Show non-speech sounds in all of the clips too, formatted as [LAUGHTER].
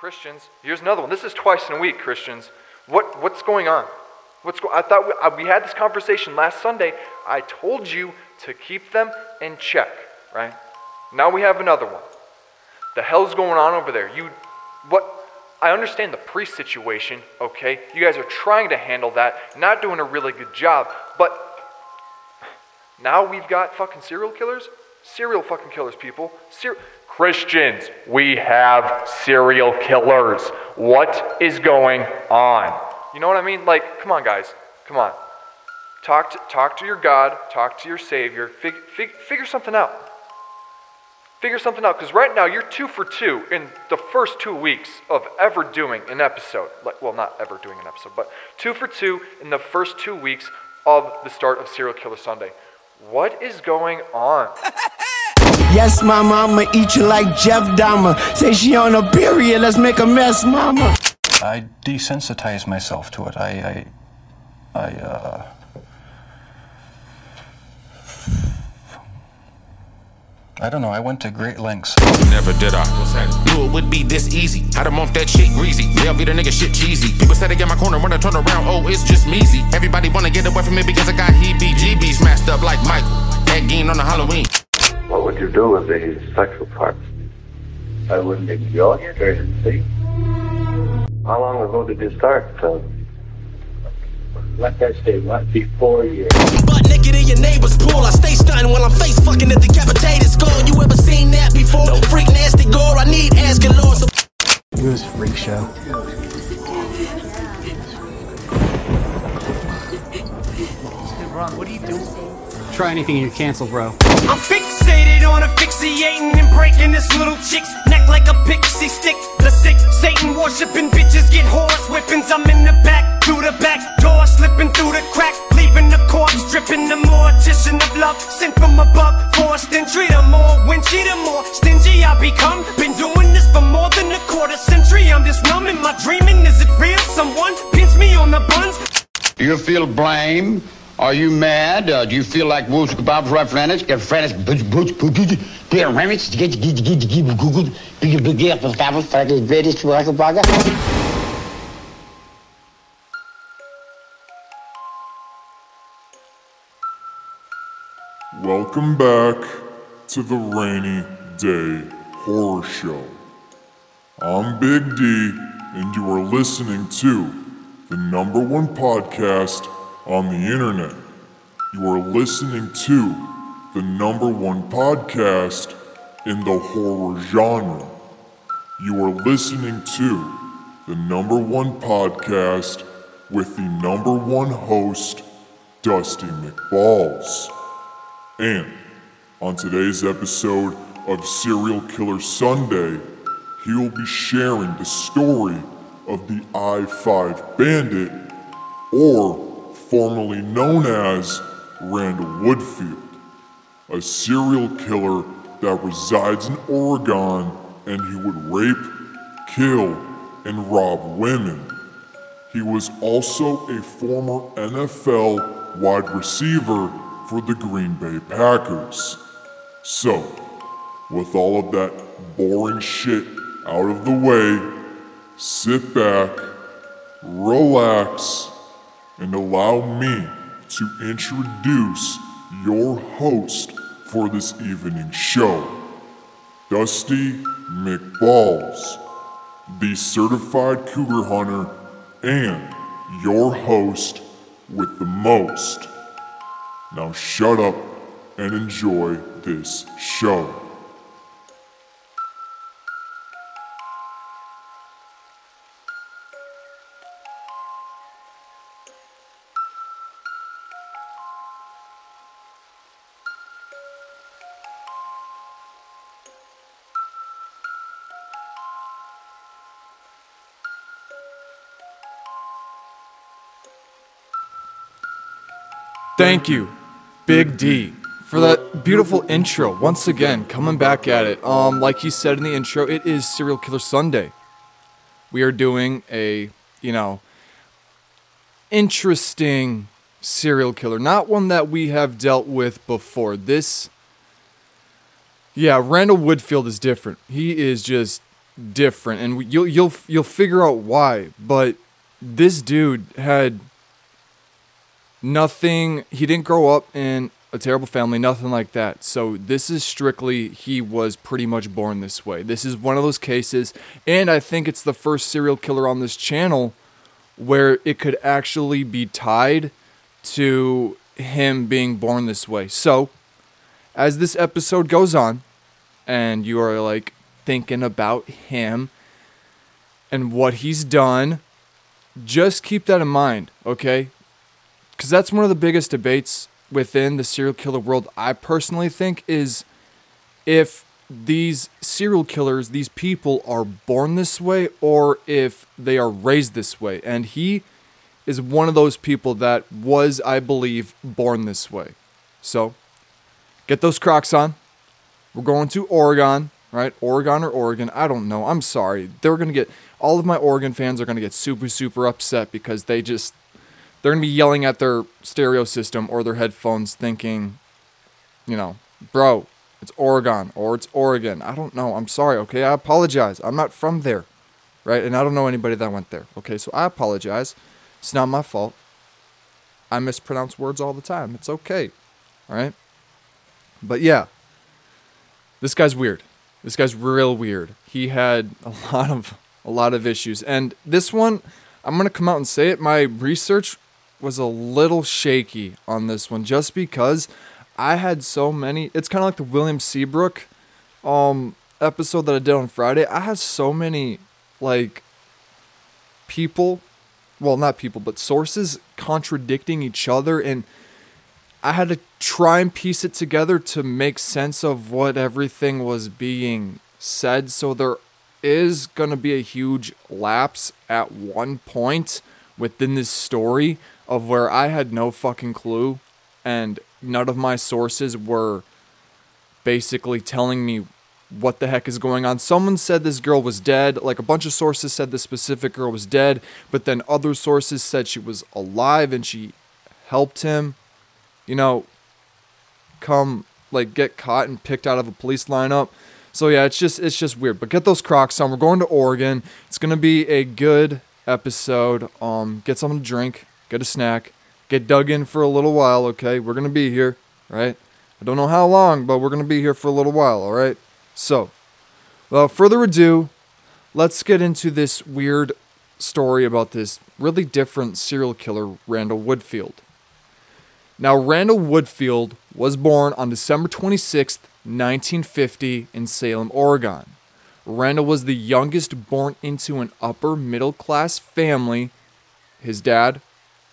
Christians, here's another one. This is twice in a week, Christians. What, what's going on? What's go- I thought we, uh, we had this conversation last Sunday. I told you to keep them in check, right? Now we have another one. The hell's going on over there? You, what? I understand the priest situation, okay? You guys are trying to handle that, not doing a really good job, but now we've got fucking serial killers? Serial fucking killers, people. Christians, we have serial killers. What is going on? You know what I mean? Like, come on, guys. Come on. Talk to, talk to your God, talk to your Savior, fig, fig, figure something out. Figure something out, because right now you're two for two in the first two weeks of ever doing an episode. Like, well, not ever doing an episode, but two for two in the first two weeks of the start of Serial Killer Sunday. What is going on? [LAUGHS] Yes, my mama, I'ma eat you like Jeff Dahmer. Say she on a period, let's make a mess, mama. I desensitized myself to it. I, I, I, uh. I don't know. I went to great lengths. Never did I. Knew it would be this easy. Had them off that shit greasy. Yeah, be the nigga shit cheesy. People said they get my corner when I turn around. Oh, it's just measy. Everybody wanna get away from me because I got heebie jeebies masked up like Michael. That game on the Halloween. What would you do with the sexual parts? I wouldn't enjoy it or see. How long ago did you start? Uh, like I say, what before you? Butt naked in your neighbor's pool. I stay stunning while I'm face fucking at the decapitated skull. You ever seen that before? Freak nasty gore. I need asking Lord. So It was a freak show. Ron, what are you doing? Try anything and you're canceled, bro. I'm fixated on asphyxiating and breaking this little chick's neck like a pixie stick. The sick Satan worshiping bitches get horse whippings. I'm in the back, through the back door, slipping through the crack, leaving the corpse dripping. The mortician of love sent from above, forced entry. The more winchy, the more stingy I become. Been doing this for more than a quarter century. I'm just numb. Am I dreaming? Is it real? Someone pinch me on the buns. Do you feel blame? Are you mad? Uh, do you feel like Woods Kebab's right French? Get butch, butch, Pierre Remich, get, get, get, get, Google, big, big, get, the Fabel, Faggot, British, Waka, Waka. Welcome back to the Rainy Day Horror Show. I'm Big D, and you are listening to the number one podcast on the internet. You are listening to the number one podcast in the horror genre. You are listening to the number one podcast with the number one host, Dusty McBalls. And on today's episode of Serial Killer Sunday, he will be sharing the story of the I 5 Bandit, or formerly known as Randall Woodfield, a serial killer that resides in Oregon and he would rape, kill, and rob women. He was also a former NFL wide receiver for the Green Bay Packers. So, with all of that boring shit out of the way, sit back, relax, and allow me to introduce your host for this evening show, Dusty McBalls, the certified cougar hunter and your host with the most. Now shut up and enjoy this show. Thank you, Big D, for that beautiful intro. Once again, coming back at it. Um, like he said in the intro, it is Serial Killer Sunday. We are doing a, you know, interesting serial killer, not one that we have dealt with before. This, yeah, Randall Woodfield is different. He is just different, and you'll you'll you'll figure out why. But this dude had nothing. He didn't grow up in a terrible family, nothing like that. So this is strictly he was pretty much born this way. This is one of those cases, and I think it's the first serial killer on this channel where it could actually be tied to him being born this way. So, as this episode goes on, and you are like thinking about him and what he's done, just keep that in mind, okay? Because that's one of the biggest debates within the serial killer world, I personally think, is if these serial killers, these people are born this way or if they are raised this way. And he is one of those people that was, I believe, born this way. So get those Crocs on. We're going to Oregon, right? Oregon or Oregon. I don't know. I'm sorry. They're going to get, all of my Oregon fans are going to get super, super upset because they just, they're going to be yelling at their stereo system or their headphones thinking, you know, bro, it's Oregon or it's Oregon. I don't know. I'm sorry. Okay. I apologize. I'm not from there. Right. And I don't know anybody that went there. Okay. So I apologize. It's not my fault. I mispronounce words all the time. It's okay. All right. But yeah, this guy's weird. This guy's real weird. He had a lot of a lot of issues. And this one, I'm going to come out and say it, my research was a little shaky on this one just because I had so many. It's kind of like the William Seabrook um episode that I did on Friday. I had so many like people, well, not people, but sources contradicting each other and I had to try and piece it together to make sense of what everything was being said. So there is going to be a huge lapse at one point within this story of where I had no fucking clue and none of my sources were basically telling me what the heck is going on. Someone said this girl was dead. Like a bunch of sources said this specific girl was dead, but then other sources said she was alive and she helped him, you know, come like get caught and picked out of a police lineup. So yeah, it's just it's just weird. But get those Crocs on. We're going to Oregon. It's gonna be a good episode. Um, get something to drink, get a snack, get dug in for a little while. Okay, we're gonna be here, right? I don't know how long, but we're gonna be here for a little while. All right. So, without further ado, let's get into this weird story about this really different serial killer, Randall Woodfield. Now, Randall Woodfield was born on December 26th, 1950, in Salem, Oregon. Randall was the youngest born into an upper middle class family. His dad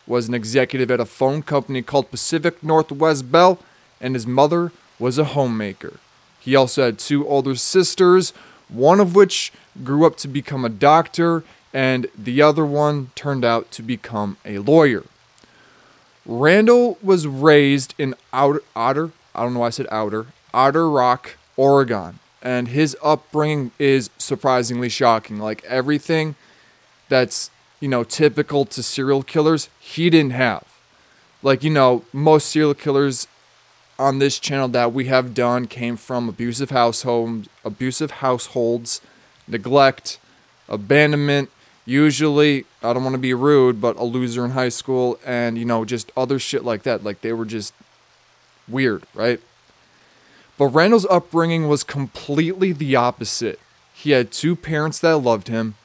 was an executive at a phone company called Pacific Northwest Bell, and his mother was a homemaker. He also had two older sisters, one of which grew up to become a doctor, and the other one turned out to become a lawyer. Randall was raised in Outer, Otter, I don't know why I said Outer, Otter Rock, Oregon, and his upbringing is surprisingly shocking. Like everything that's, you know, typical to serial killers, he didn't have. Like, you know, most serial killers on this channel that we have done came from abusive households, abusive households, neglect, abandonment, usually I don't want to be rude, but a loser in high school and you know just other shit like that. Like they were just weird, right? But Randall's upbringing was completely the opposite. He had two parents that loved him,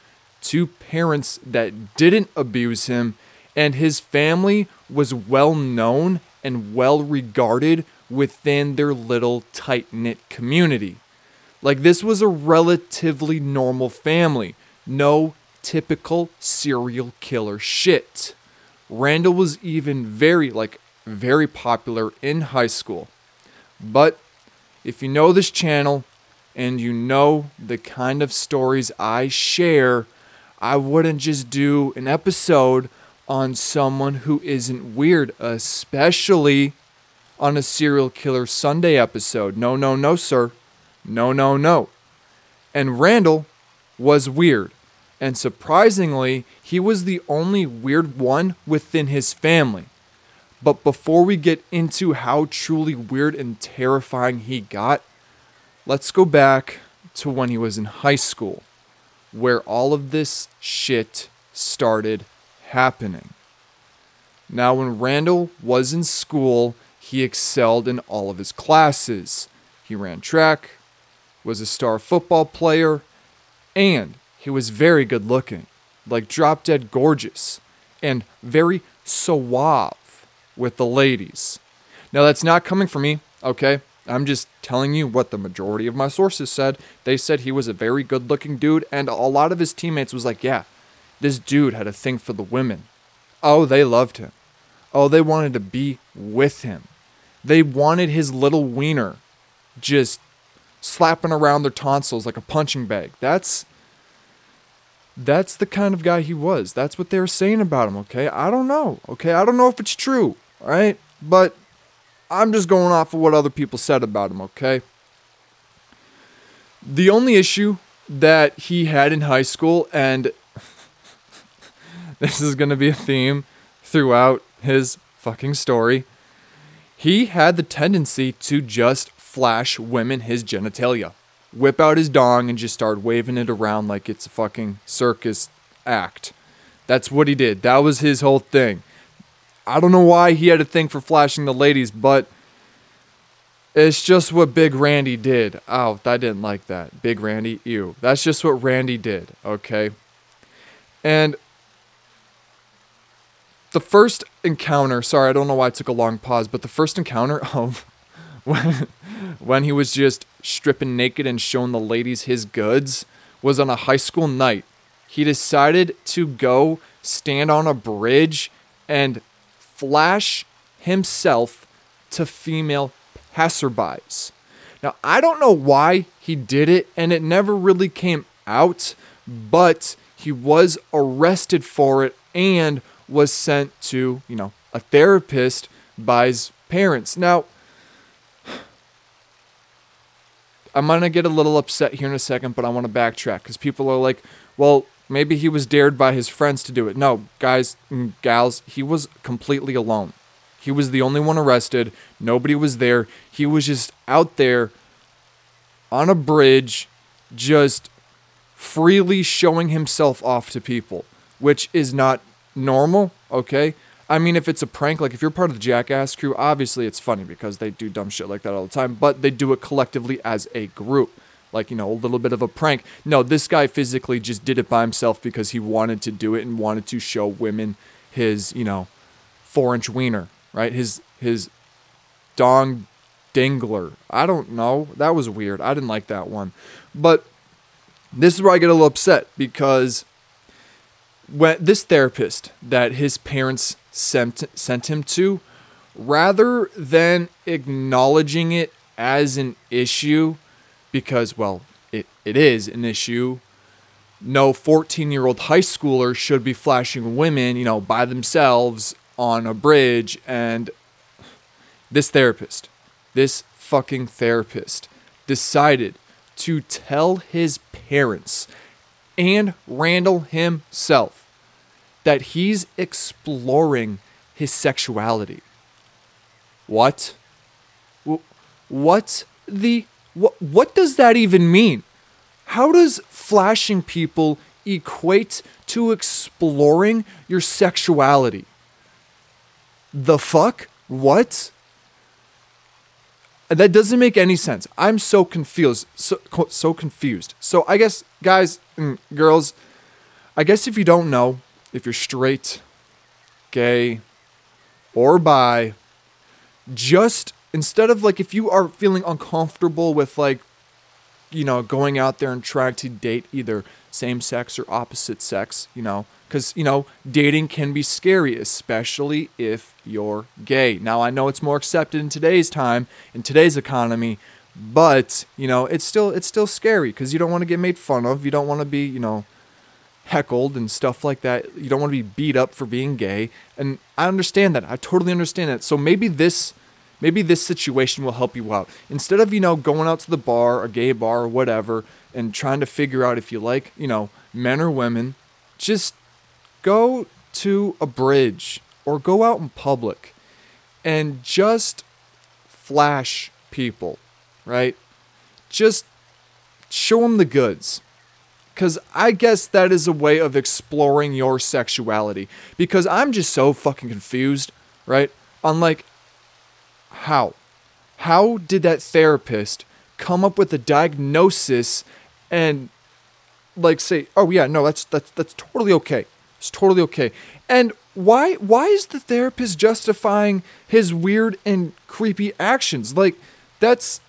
two parents that didn't abuse him, and his family was well known and well regarded within their little tight knit community. Like, this was a relatively normal family. No typical serial killer shit. Randall was even very, like, very popular in high school. But if you know this channel and you know the kind of stories I share, I wouldn't just do an episode on someone who isn't weird, especially on a serial killer Sunday episode. No, no, no, sir. No, no, no. And Randall was weird. And surprisingly, he was the only weird one within his family. But before we get into how truly weird and terrifying he got, let's go back to when he was in high school. Where all of this shit started happening. Now, when Randall was in school, he excelled in all of his classes. He ran track, was a star football player, and he was very good looking, like drop dead gorgeous, and very suave with the ladies. Now, that's not coming from me, okay? I'm just telling you what the majority of my sources said. They said he was a very good looking dude, and a lot of his teammates was like, yeah, this dude had a thing for the women. Oh, they loved him. Oh, they wanted to be with him. They wanted his little wiener just slapping around their tonsils like a punching bag. That's that's the kind of guy he was. That's what they were saying about him, okay? I don't know. Okay? I don't know if it's true, all right? But I'm just going off of what other people said about him, okay? The only issue that he had in high school and [LAUGHS] this is going to be a theme throughout his fucking story. He had the tendency to just flash women his genitalia, whip out his dong, and just start waving it around like it's a fucking circus act. That's what he did. That was his whole thing. I don't know why he had a thing for flashing the ladies, but it's just what Big Randy did. Oh, I didn't like that. Big Randy, ew. That's just what Randy did, okay? And the first encounter, sorry, I don't know why I took a long pause, but the first encounter [LAUGHS] of when when he was just stripping naked and showing the ladies his goods was on a high school night. He decided to go stand on a bridge and flash himself to female passerbys. Now, I don't know why he did it, and it never really came out, but he was arrested for it and was sent to, you know, a therapist by his parents. Now, I'm going to get a little upset here in a second, but I want to backtrack because people are like, well, maybe he was dared by his friends to do it. No, guys and gals, he was completely alone. He was the only one arrested. Nobody was there. He was just out there on a bridge, just freely showing himself off to people, which is not normal, okay? I mean, if it's a prank, like if you're part of the Jackass crew, obviously it's funny because they do dumb shit like that all the time, but they do it collectively as a group. Like, you know, a little bit of a prank. No, this guy physically just did it by himself because he wanted to do it and wanted to show women his, you know, four inch wiener, right? His, his dong dingler. I don't know. That was weird. I didn't like that one. But this is where I get a little upset because when this therapist that his parents sent sent him to, rather than acknowledging it as an issue, because well, it, it is an issue. No 14 year old high schooler should be flashing women, you know, by themselves on a bridge. And this therapist, this fucking therapist, decided to tell his parents and Randall himself that he's exploring his sexuality. What? What the what what does that even mean? How does flashing people equate to exploring your sexuality? The fuck? What? That doesn't make any sense. I'm so confused. So, so confused. So I guess, guys and girls, I guess if you don't know, if you're straight, gay, or bi, just instead of like if you are feeling uncomfortable with like, you know, going out there and trying to date either same sex or opposite sex, you know, because, you know, dating can be scary, especially if you're gay. Now, I know it's more accepted in today's time, in today's economy, but, you know, it's still it's still scary because you don't want to get made fun of. You don't want to be, you know, heckled and stuff like that. You don't want to be beat up for being gay. And I understand that. I totally understand that. So maybe this maybe this situation will help you out. Instead of, you know, going out to the bar, a gay bar or whatever, and trying to figure out if you like, you know, men or women, just go to a bridge or go out in public and just flash people, right? Just show them the goods. Because I guess that is a way of exploring your sexuality. Because I'm just so fucking confused, right? On like, how? How did that therapist come up with a diagnosis and like say, oh yeah, no, that's that's that's totally okay. It's totally okay. And why why is the therapist justifying his weird and creepy actions? Like that's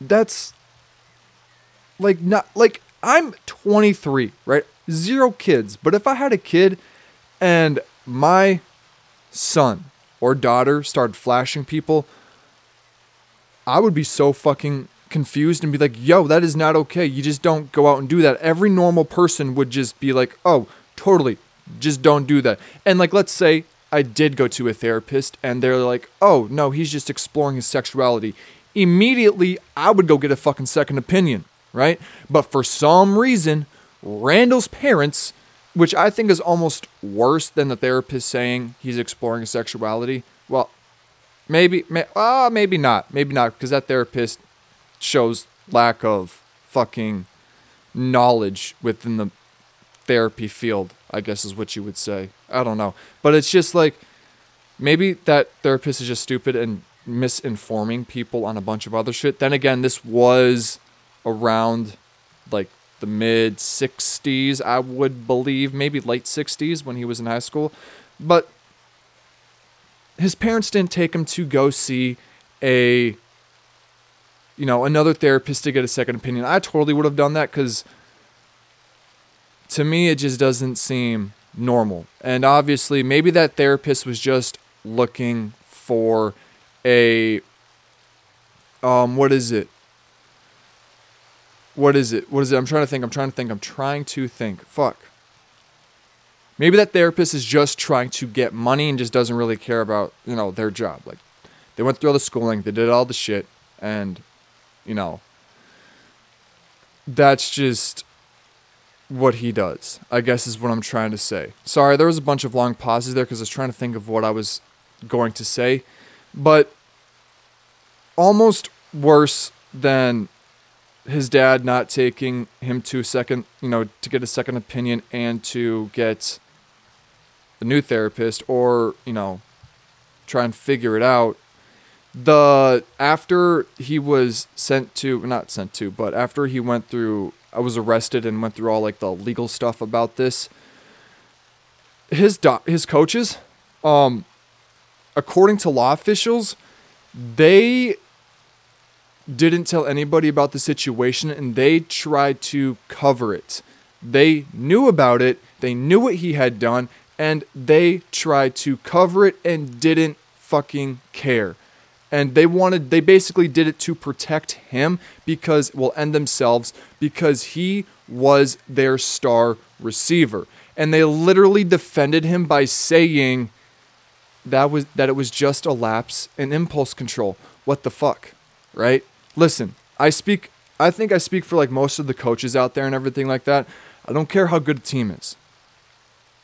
that's like not like I'm 23, right? Zero kids. But if I had a kid and my son or daughter started flashing people, I would be so fucking confused and be like, yo, that is not okay. You just don't go out and do that. Every normal person would just be like, oh, totally, just don't do that. And like, let's say I did go to a therapist and they're like, oh, no, he's just exploring his sexuality. Immediately, I would go get a fucking second opinion, right? But for some reason, Randall's parents, which I think is almost worse than the therapist saying he's exploring sexuality. Well, maybe, may, uh, maybe not. Maybe not, because that therapist shows lack of fucking knowledge within the therapy field, I guess is what you would say. I don't know. But it's just like maybe that therapist is just stupid and misinforming people on a bunch of other shit. Then again, this was around like the mid 60s, I would believe, maybe late 60s when he was in high school. But his parents didn't take him to go see a you know, another therapist to get a second opinion. I totally would have done that cuz to me it just doesn't seem normal. And obviously, maybe that therapist was just looking for a um what is it? What is it? What is it? I'm trying to think. I'm trying to think. I'm trying to think. Fuck. Maybe that therapist is just trying to get money and just doesn't really care about, you know, their job. Like they went through all the schooling, they did all the shit and you know, that's just what he does, I guess is what I'm trying to say. Sorry, there was a bunch of long pauses there because I was trying to think of what I was going to say. But almost worse than his dad not taking him to second, you know, to get a second opinion and to get a new therapist or, you know, try and figure it out. The after he was sent to not sent to but after he went through i was arrested and went through all like the legal stuff about this his doc his coaches um according to law officials they didn't tell anybody about the situation and they tried to cover it. They knew about it. They knew what he had done and they tried to cover it and didn't fucking care. And they wanted they basically did it to protect him because well and themselves because he was their star receiver. And they literally defended him by saying that was that it was just a lapse in impulse control. What the fuck right listen i speak i think i speak for like most of the coaches out there and everything like that i don't care how good a team is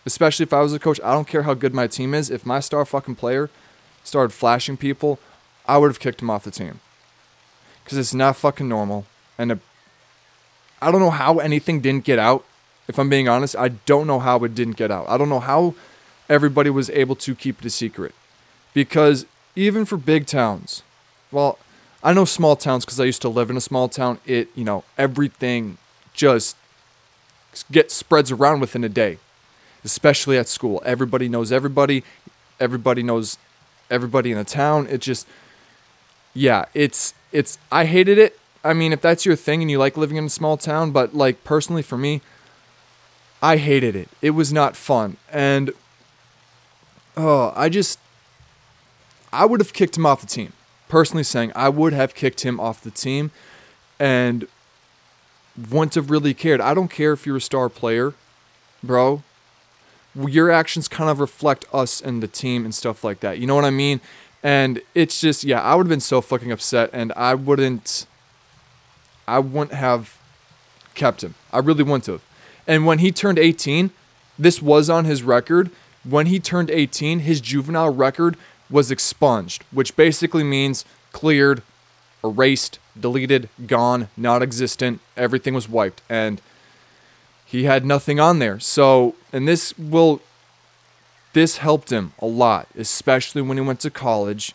especially if i was a coach i don't care how good my team is if my star fucking player started flashing people I would have kicked him off the team. Because it's not fucking normal. And I don't know how anything didn't get out. If I'm being honest, I don't know how it didn't get out. I don't know how everybody was able to keep it a secret. Because even for big towns, well, I know small towns because I used to live in a small town. It, you know, everything just gets spreads around within a day, especially at school. Everybody knows everybody. Everybody knows everybody in the town. It just yeah, it's it's I hated it. I mean, if that's your thing and you like living in a small town, but like personally for me, I hated it. It was not fun. And oh, I just I would have kicked him off the team. Personally saying, I would have kicked him off the team and wouldn't have really cared. I don't care if you're a star player, bro. Your actions kind of reflect us and the team and stuff like that. You know what I mean? And it's just, yeah, I would have been so fucking upset and I wouldn't, I wouldn't have kept him. I really wouldn't have. And when he turned 18, this was on his record. When he turned 18, his juvenile record was expunged, which basically means cleared, erased, deleted, gone, non existent. Everything was wiped. And he had nothing on there. So, and this will, this helped him a lot, especially when he went to college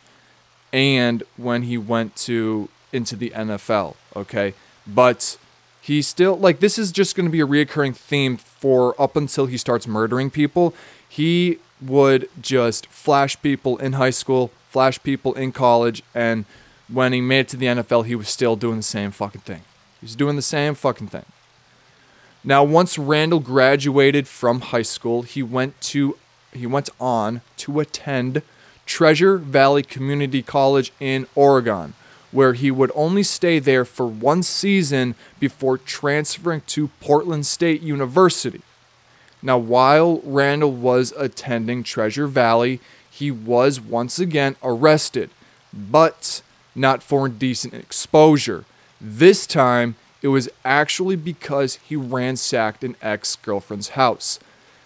and when he went to, into the NFL. Okay. But he still, like, this is just going to be a reoccurring theme for up until he starts murdering people. He would just flash people in high school, flash people in college, and when he made it to the NFL, he was still doing the same fucking thing. He was doing the same fucking thing. Now, once Randall graduated from high school, he went to he went on to attend Treasure Valley Community College in Oregon, where he would only stay there for one season before transferring to Portland State University. Now, while Randall was attending Treasure Valley, he was once again arrested, but not for indecent exposure. This time, it was actually because he ransacked an ex girlfriend's house.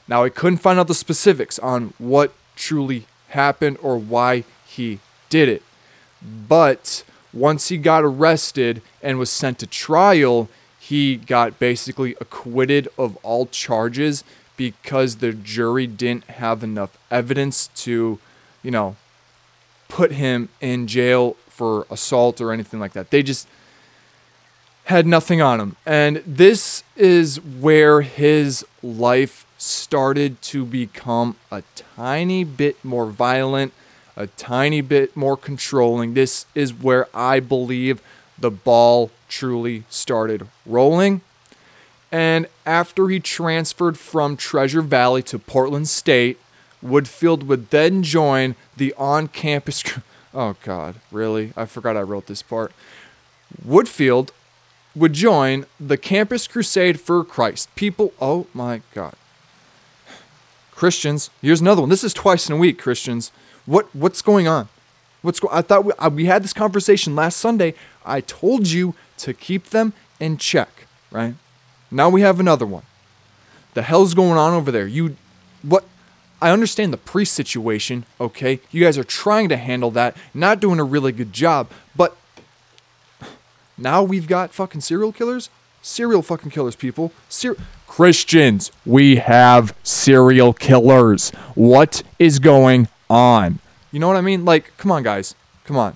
Now, I couldn't find out the specifics on what truly happened or why he did it. But once he got arrested and was sent to trial, he got basically acquitted of all charges because the jury didn't have enough evidence to, you know, put him in jail for assault or anything like that. They just had nothing on him. And this is where his life started to become a tiny bit more violent, a tiny bit more controlling. This is where I believe the ball truly started rolling. And after he transferred from Treasure Valley to Portland State, Woodfield would then join the on campus. [LAUGHS] Oh, God, really? I forgot I wrote this part. Woodfield would join the Campus Crusade for Christ. People, oh my God. Christians, here's another one. This is twice in a week, Christians. What what's going on? What's go- I thought we, I, we had this conversation last Sunday. I told you to keep them in check, right? Now we have another one. The hell's going on over there? You what I understand the priest situation, okay? You guys are trying to handle that, not doing a really good job, but now we've got fucking serial killers? Serial fucking killers, people. Ser- Christians, we have serial killers. What is going on? You know what I mean? Like, come on, guys. Come on.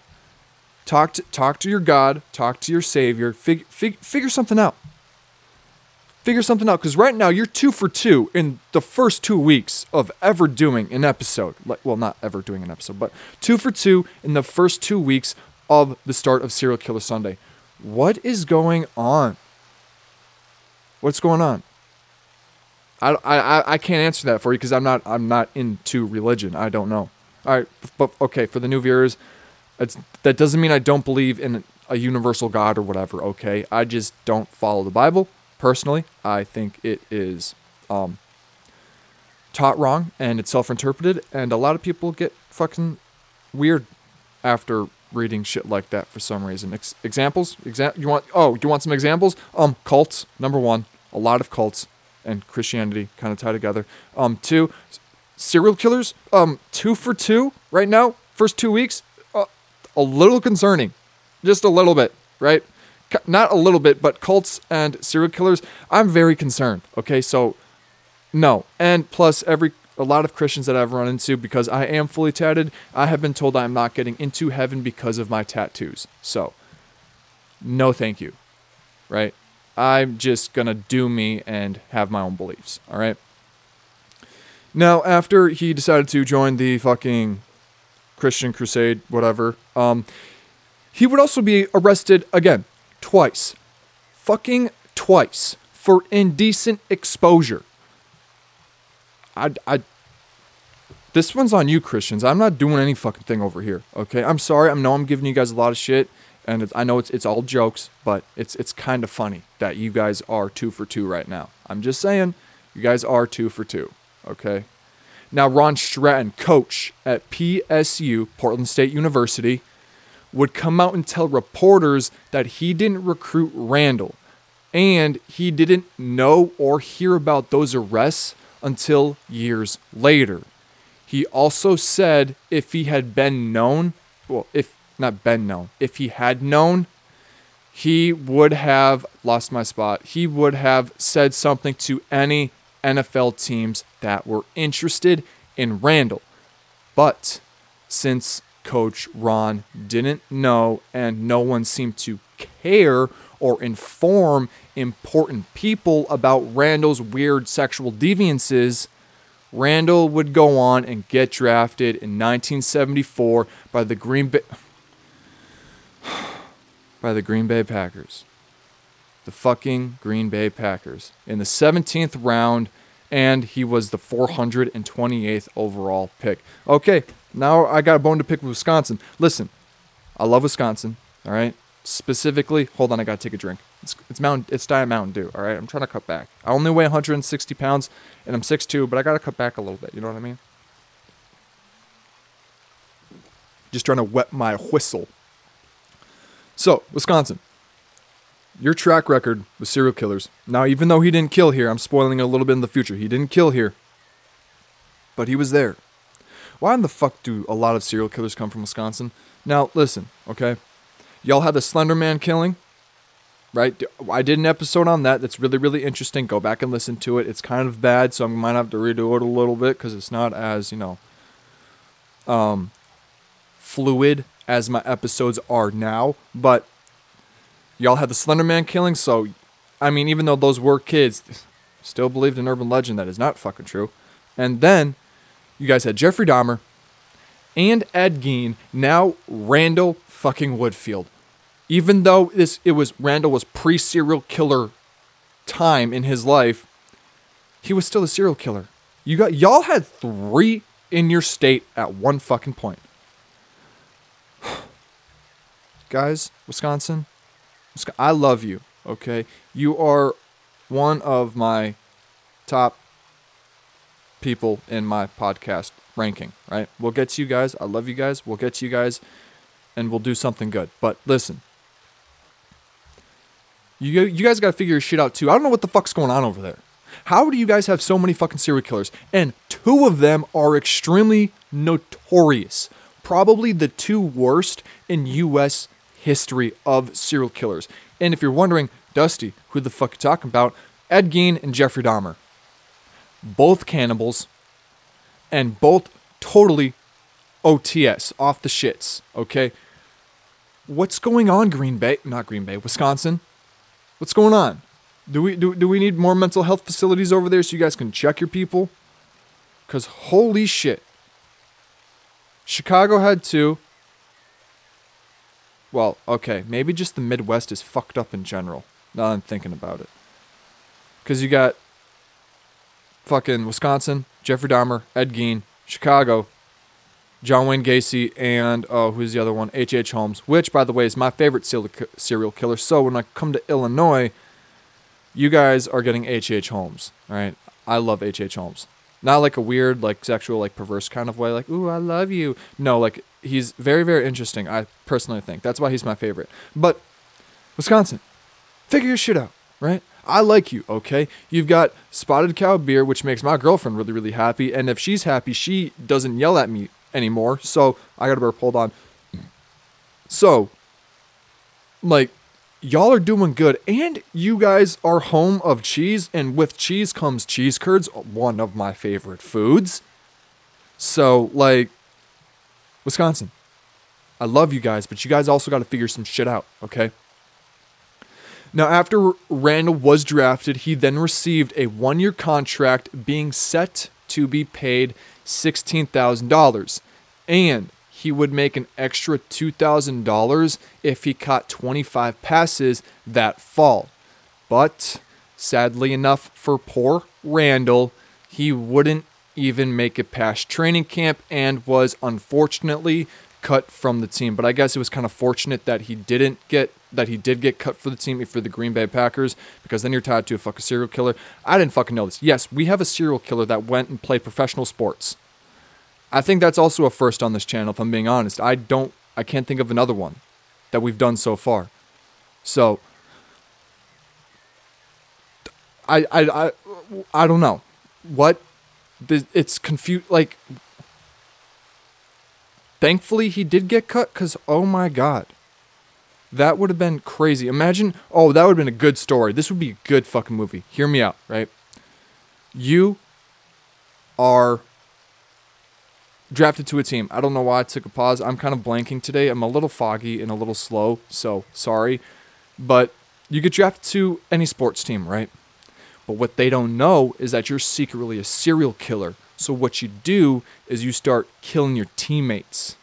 Talk to, talk to your God, talk to your Savior, fig, fig, figure something out. Figure something out because right now you're two for two in the first two weeks of ever doing an episode. Like, well, not ever doing an episode, but two for two in the first two weeks of the start of Serial Killer Sunday. What is going on? What's going on? I, I, I can't answer that for you because I'm not I'm not into religion. I don't know. All right, but okay, for the new viewers, it's that doesn't mean I don't believe in a universal God or whatever. Okay, I just don't follow the Bible personally. I think it is um, taught wrong and it's self-interpreted, and a lot of people get fucking weird after reading shit like that for some reason. Ex- examples? Exa- you want? Oh, you want some examples? Um, cults. Number one, a lot of cults and Christianity kind of tie together. Um, two, serial killers. Um, two for two right now. First two weeks, uh, a little concerning, just a little bit, right? Not a little bit, but cults and serial killers. I'm very concerned. Okay, so no, and plus every a lot of Christians that I've run into because I am fully tatted. I have been told I am not getting into heaven because of my tattoos. So, no, thank you. Right? I'm just gonna do me and have my own beliefs. All right. Now, after he decided to join the fucking Christian Crusade, whatever, um, he would also be arrested again, twice, fucking twice for indecent exposure. I, I, this one's on you, Christians. I'm not doing any fucking thing over here. Okay, I'm sorry. I know I'm giving you guys a lot of shit, and I know it's it's all jokes, but it's it's kind of funny that you guys are two for two right now. I'm just saying, you guys are two for two. Okay. Now Ron Stratten, coach at PSU, Portland State University, would come out and tell reporters that he didn't recruit Randall, and he didn't know or hear about those arrests until years later. He also said if he had been known, well, if not been known. If he had known, he would have lost my spot. He would have said something to any NFL teams that were interested in Randall. But since Coach Ron didn't know and no one seemed to care or inform important people about Randall's weird sexual deviances, Randall would go on and get drafted in 1974 by the Green Bay [SIGHS] by the Green Bay Packers. The fucking Green Bay Packers in the 17th round and he was the 428th overall pick. Okay, now I got a bone to pick with Wisconsin. Listen, I love Wisconsin, all right? Specifically, hold on, I got to take a drink. It's it's Mountain it's Diet Mountain Dew, all right? I'm trying to cut back. I only weigh 160 pounds and I'm 6'2", but I got to cut back a little bit, you know what I mean? Just trying to wet my whistle. So, Wisconsin. Your track record with serial killers. Now, even though he didn't kill here, I'm spoiling a little bit in the future. He didn't kill here, but he was there. Why in the fuck do a lot of serial killers come from Wisconsin? Now, listen, okay? Y'all had the Slender Man killing, right? I did an episode on that that's really, really interesting. Go back and listen to it. It's kind of bad, so I might have to redo it a little bit because it's not as, you know, um, fluid as my episodes are now. But y'all had the Slender Man killing, so I mean, even though those were kids, still believed in urban legend that is not fucking true. And then you guys had Jeffrey Dahmer and Ed Gein, now Randall fucking Woodfield. Even though this it was Randall was pre serial killer time in his life, he was still a serial killer. You got y'all had three in your state at one fucking point. [SIGHS] Guys, Wisconsin, I love you, okay? You are one of my top people in my podcast ranking, right? We'll get to you guys. I love you guys. We'll get to you guys and we'll do something good. But listen, you, you guys got to figure your shit out too. I don't know what the fuck's going on over there. How do you guys have so many fucking serial killers? And two of them are extremely notorious. Probably the two worst in US history of serial killers. And if you're wondering, Dusty, who the fuck you talking about? Ed Gein and Jeffrey Dahmer. Both cannibals and both totally OTS, off the shits, okay? What's going on, Green Bay? Not Green Bay, Wisconsin. What's going on? Do we do, do we need more mental health facilities over there so you guys can check your people? Cause holy shit. Chicago had two. Well, okay, maybe just the Midwest is fucked up in general. Now I'm thinking about it. Cause you got fucking Wisconsin, Jeffrey Dahmer, Ed Gein, Chicago, John Wayne Gacy, and uh, oh, who's the other one? H. H. Holmes, which, by the way, is my favorite serial killer. So when I come to Illinois, you guys are getting H. H. Holmes, right? I love H. H. Holmes. Not like a weird, like sexual, like perverse kind of way, like "ooh, I love you." No, like he's very, very interesting. I personally think that's why he's my favorite. But Wisconsin, figure your shit out, right? I like you, okay? You've got spotted cow beer, which makes my girlfriend really, really happy. And if she's happy, she doesn't yell at me anymore. So I gotta burp. Hold on. So, like, y'all are doing good. And you guys are home of cheese. And with cheese comes cheese curds, one of my favorite foods. So, like, Wisconsin, I love you guys, but you guys also got to figure some shit out, okay? Now, after Randall was drafted, he then received a one year contract being set to be paid $16,000. And he would make an extra $2,000 if he caught 25 passes that fall. But sadly enough for poor Randall, he wouldn't even make it past training camp and was unfortunately cut from the team. But I guess it was kind of fortunate that he didn't get that he did get cut for the team for the Green Bay Packers because then you're tied to a fucking serial killer. I didn't fucking know this. Yes, we have a serial killer that went and played professional sports. I think that's also a first on this channel if I'm being honest. I don't I can't think of another one that we've done so far. So I I I, I don't know. What it's confused like Thankfully, he did get cut because, oh my God. That would have been crazy. Imagine, oh, that would have been a good story. This would be a good fucking movie. Hear me out, right? You are drafted to a team. I don't know why I took a pause. I'm kind of blanking today. I'm a little foggy and a little slow, so sorry. But you get drafted to any sports team, right? But what they don't know is that you're secretly a serial killer. So what you do is you start killing your teammates.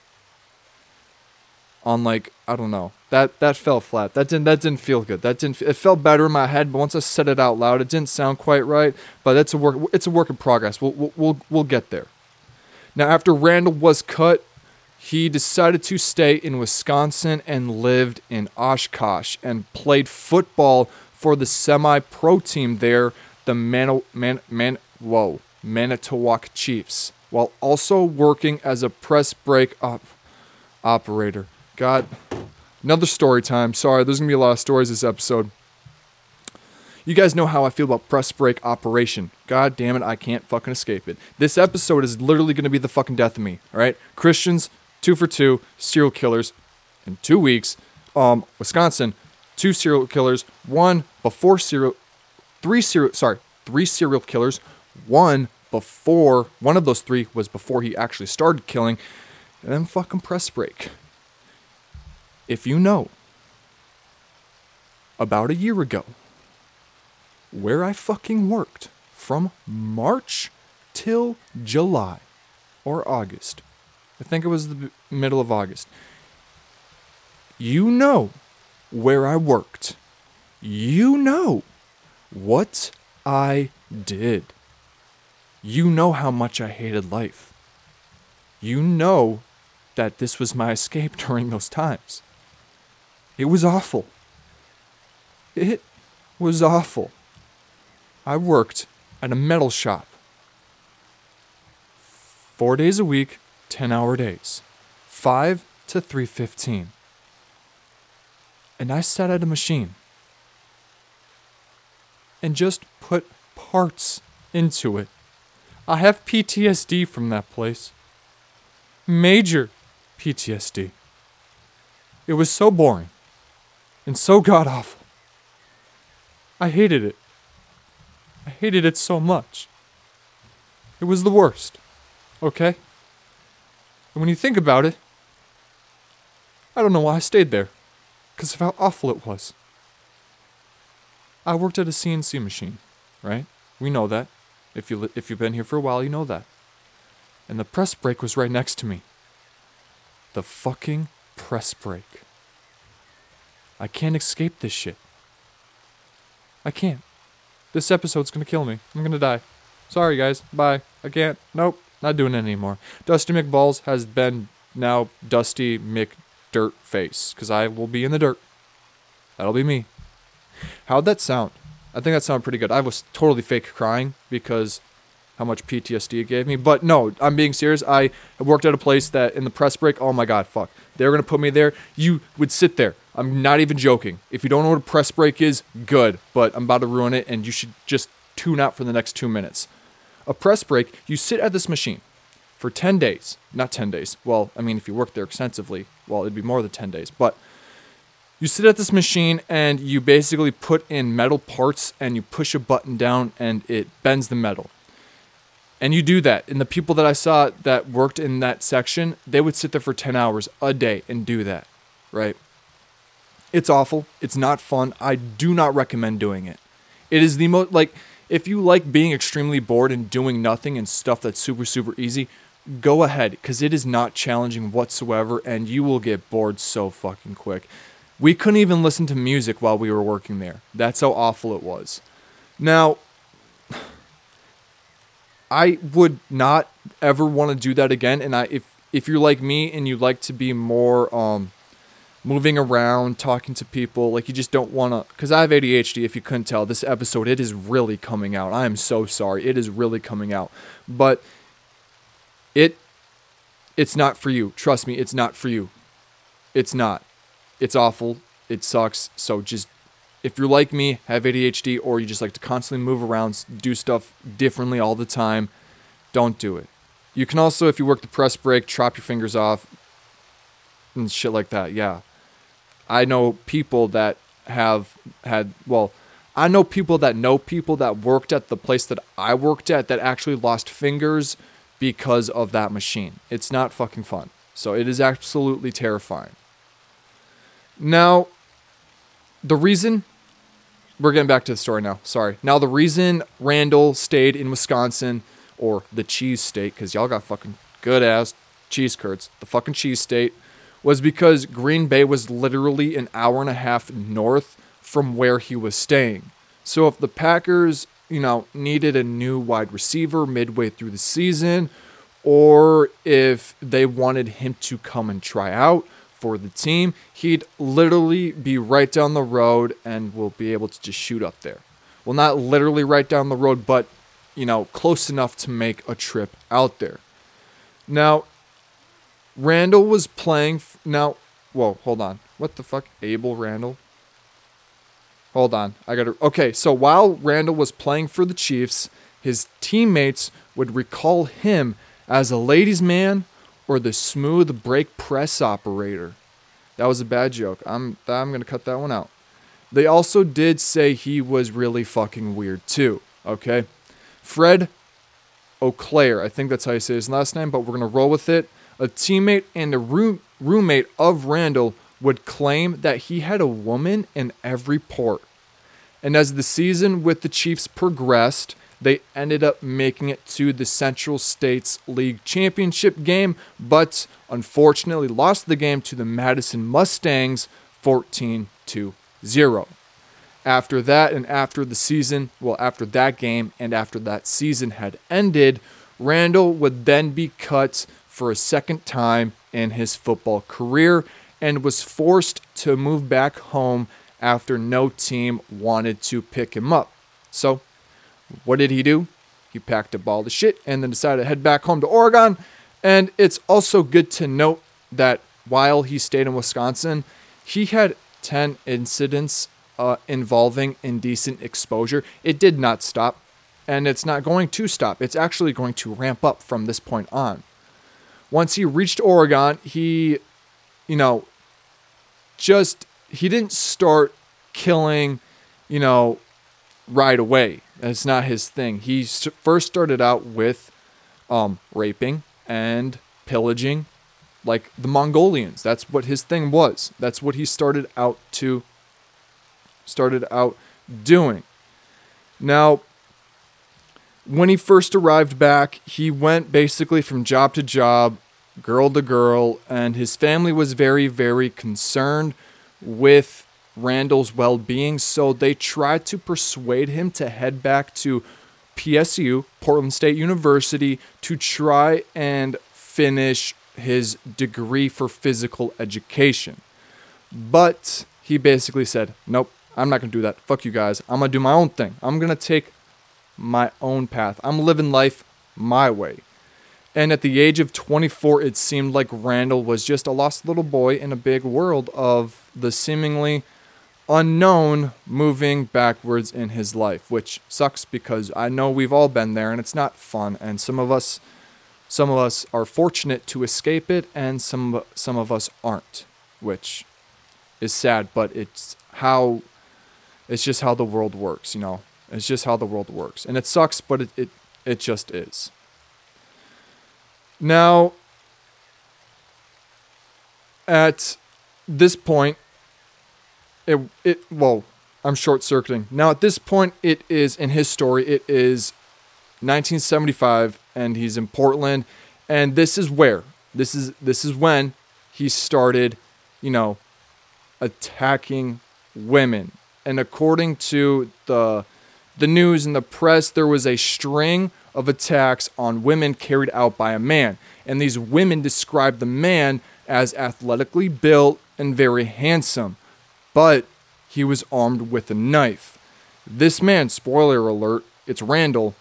On like I don't know that that fell flat. That didn't that didn't feel good. That didn't it felt better in my head, but once I said it out loud, it didn't sound quite right. But it's a work it's a work in progress. We'll we'll we'll, we'll get there. Now after Randall was cut, he decided to stay in Wisconsin and lived in Oshkosh and played football for the semi-pro team there, the Man Man Man whoa Manitowoc Chiefs, while also working as a press brake op- operator. God, another story time. Sorry, there's gonna be a lot of stories this episode. You guys know how I feel about press brake operation. God damn it, I can't fucking escape it. This episode is literally gonna be the fucking death of me. All right, Christians two for two, serial killers in two weeks. Um, Wisconsin, two serial killers, one before serial, three serial, sorry, three serial killers, one before, one of those three was before he actually started killing, and then fucking press brake. If you know, about a year ago, where I fucking worked from March till July or August, I think it was the middle of August, you know where I worked. You know what I did. You know how much I hated life. You know that this was my escape [LAUGHS] during those times. It was awful. It was awful. I worked at a metal shop. Four days a week, 10 hour days. 5 to 315. And I sat at a machine and just put parts into it. I have PTSD from that place. Major PTSD. It was so boring and so god awful. I hated it. I hated it so much. It was the worst. Okay? And when you think about it, I don't know why I stayed there. Because of how awful it was. I worked at a CNC machine, right? We know that. If you, if you've been here for a while, you know that. And the press brake was right next to me. The fucking press brake. I can't escape this shit. I can't. This episode's gonna kill me. I'm gonna die. Sorry, guys. Bye. I can't. Nope. Not doing it anymore. Dusty McBalls has been now Dusty McDirtface because I will be in the dirt. That'll be me. How'd that sound? I think that sounded pretty good. I was totally fake crying because how much PTSD it gave me. But no, I'm being serious. I worked at a place that in the press brake, oh my god, fuck. They were gonna put me there. You would sit there. I'm not even joking. If you don't know what a press brake is, good. But I'm about to ruin it, and you should just tune out for the next two minutes. A press brake, you sit at this machine for 10 days. Not 10 days. Well, I mean, if you work there extensively, well, it'd be more than 10 days. But you sit at this machine and you basically put in metal parts and you push a button down and it bends the metal. And you do that. And the people that I saw that worked in that section, they would sit there for 10 hours a day and do that, right? It's awful. It's not fun. I do not recommend doing it. It is the most, like, if you like being extremely bored and doing nothing and stuff that's super, super easy, go ahead because it is not challenging whatsoever and you will get bored so fucking quick. We couldn't even listen to music while we were working there. That's how awful it was. Now, [SIGHS] I would not ever want to do that again. And I, if if you're like me and you like to be more um, moving around, talking to people, like you just don't want to. Because I have ADHD. If you couldn't tell, this episode it is really coming out. I am so sorry. It is really coming out. But it, it's not for you. Trust me, it's not for you. It's not. It's awful. It sucks. So just if you're like me, have ADHD, or you just like to constantly move around, do stuff differently all the time, don't do it. You can also, if you work the press brake, chop your fingers off. and shit like that. Yeah. I know people that have had, well, I know people that know people that worked at the place that I worked at that actually lost fingers because of that machine. It's not fucking fun. So it is absolutely terrifying. Now, the reason we're getting back to the story now. Sorry. Now, the reason Randall stayed in Wisconsin or the cheese state, because y'all got fucking good ass cheese curds, the fucking cheese state, was because Green Bay was literally an hour and a half north from where he was staying. So if the Packers, you know, needed a new wide receiver midway through the season, or if they wanted him to come and try out for the team, he'd literally be right down the road and will be able to just shoot up there. Well, not literally right down the road, but, you know, close enough to make a trip out there. Now, Randall was playing. F- now, whoa, hold on. What the fuck? Abel Randall? Hold on. I gotta. Okay, so while Randall was playing for the Chiefs, his teammates would recall him as a ladies' man or the smooth brake press operator. That was a bad joke. I'm I'm gonna cut that one out. They also did say he was really fucking weird too. Okay, Fred Auclair, I think that's how you say his last name, but we're gonna roll with it. A teammate and a room, roommate of Randall would claim that he had a woman in every port. And as the season with the Chiefs progressed, they ended up making it to the Central States League Championship game, but unfortunately lost the game to the Madison Mustangs 14 to 0. After that, and after the season, well, after that game and after that season had ended, Randall would then be cut for a second time in his football career and was forced to move back home after no team wanted to pick him up. So, what did he do? He packed a ball the shit and then decided to head back home to Oregon. And it's also good to note that while he stayed in Wisconsin, he had 10 incidents uh, involving indecent exposure. It did not stop, and it's not going to stop. It's actually going to ramp up from this point on. Once he reached Oregon, he, you know, just, he didn't start killing, you know, right away. It's not his thing. He first started out with um, raping and pillaging, like the Mongolians. That's what his thing was. That's what he started out to started out doing. Now, when he first arrived back, he went basically from job to job, girl to girl, and his family was very, very concerned with Randall's well being. So they tried to persuade him to head back to PSU, Portland State University, to try and finish his degree for physical education. But he basically said, Nope, I'm not to do that. Fuck you guys. I'm to do my own thing. I'm to take my own path. I'm living life my way. And at the age of 24, it seemed like Randall was just a lost little boy in a big world of the seemingly unknown moving backwards in his life, which sucks because I know we've all been there and it's not fun. And some of us, some of us are fortunate to escape it, and some some of us aren't, which is sad. But it's how, it's just how the world works, you know. It's just how the world works, and it sucks, but it it, it just is. Now, at this point, it it well, I'm short circuiting. Now at this point, it is in his story. It is 1975, and he's in Portland, and this is where this is this is when he started, you know, attacking women. And according to the the news and the press, there was a string of attacks on women carried out by a man. And these women described the man as athletically built and very handsome, but he was armed with a knife. This man, spoiler alert, it's Randall,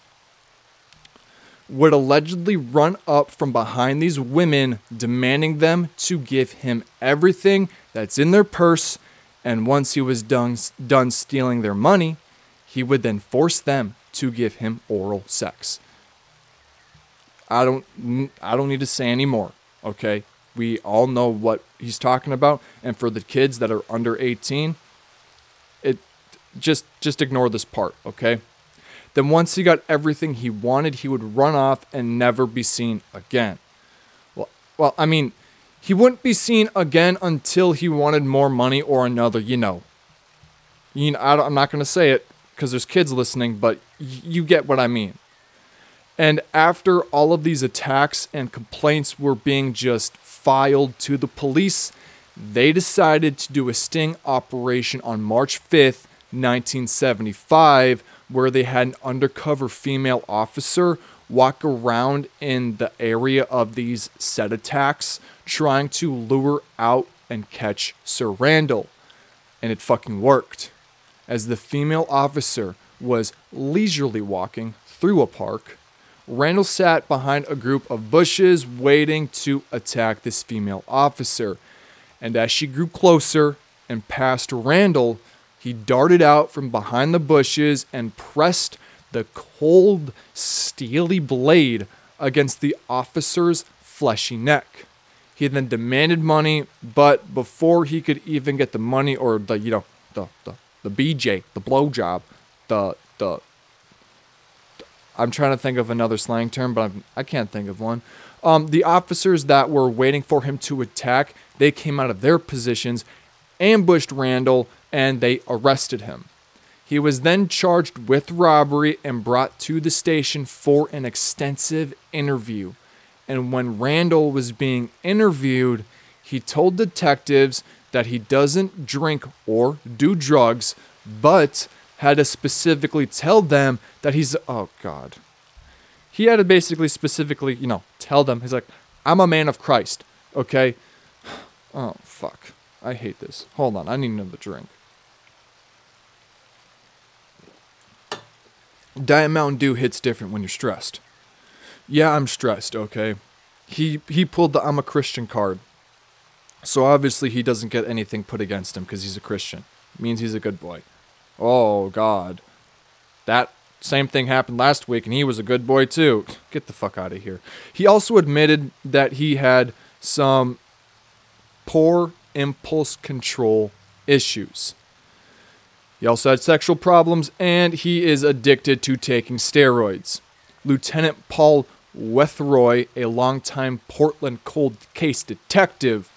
would allegedly run up from behind these women, demanding them to give him everything that's in their purse. And once he was done, done stealing their money, he would then force them to give him oral sex. I don't I don't need to say any more, okay? We all know what he's talking about. And for the kids that are under 18, it just just ignore this part, okay? Then once he got everything he wanted, he would run off and never be seen again. Well, well, I mean, he wouldn't be seen again until he wanted more money or another, you know. You know, I am not going to say it because there's kids listening, but you get what I mean. And after all of these attacks and complaints were being just filed to the police, they decided to do a sting operation on March 5th, 1975, where they had an undercover female officer walk around in the area of these set attacks, trying to lure out and catch Sir Randall. And it fucking worked. As the female officer was leisurely walking through a park, Randall sat behind a group of bushes waiting to attack this female officer. And as she grew closer and passed Randall, he darted out from behind the bushes and pressed the cold, steely blade against the officer's fleshy neck. He then demanded money, but before he could even get the money or the you know the the, the BJ, the blowjob, the the I'm trying to think of another slang term, but I'm, I can not think of one. Um, the officers that were waiting for him to attack, they came out of their positions, ambushed Randall, and they arrested him. He was then charged with robbery and brought to the station for an extensive interview. And when Randall was being interviewed, he told detectives that he doesn't drink or do drugs, but had to specifically tell them that he's oh god. He had to basically specifically, you know, tell them he's like, I'm a man of Christ, okay? [SIGHS] Oh fuck. I hate this. Hold on, I need another drink. Diet Mountain Dew hits different when you're stressed. Yeah, I'm stressed, okay? He he pulled the I'm a Christian card. So obviously he doesn't get anything put against him because he's a Christian. It means he's a good boy. Oh god. That same thing happened last week and he was a good boy too. Get the fuck out of here. He also admitted that he had some poor impulse control issues. He also had sexual problems and he is addicted to taking steroids. Lieutenant Paul Wethroy, a longtime Portland cold case detective,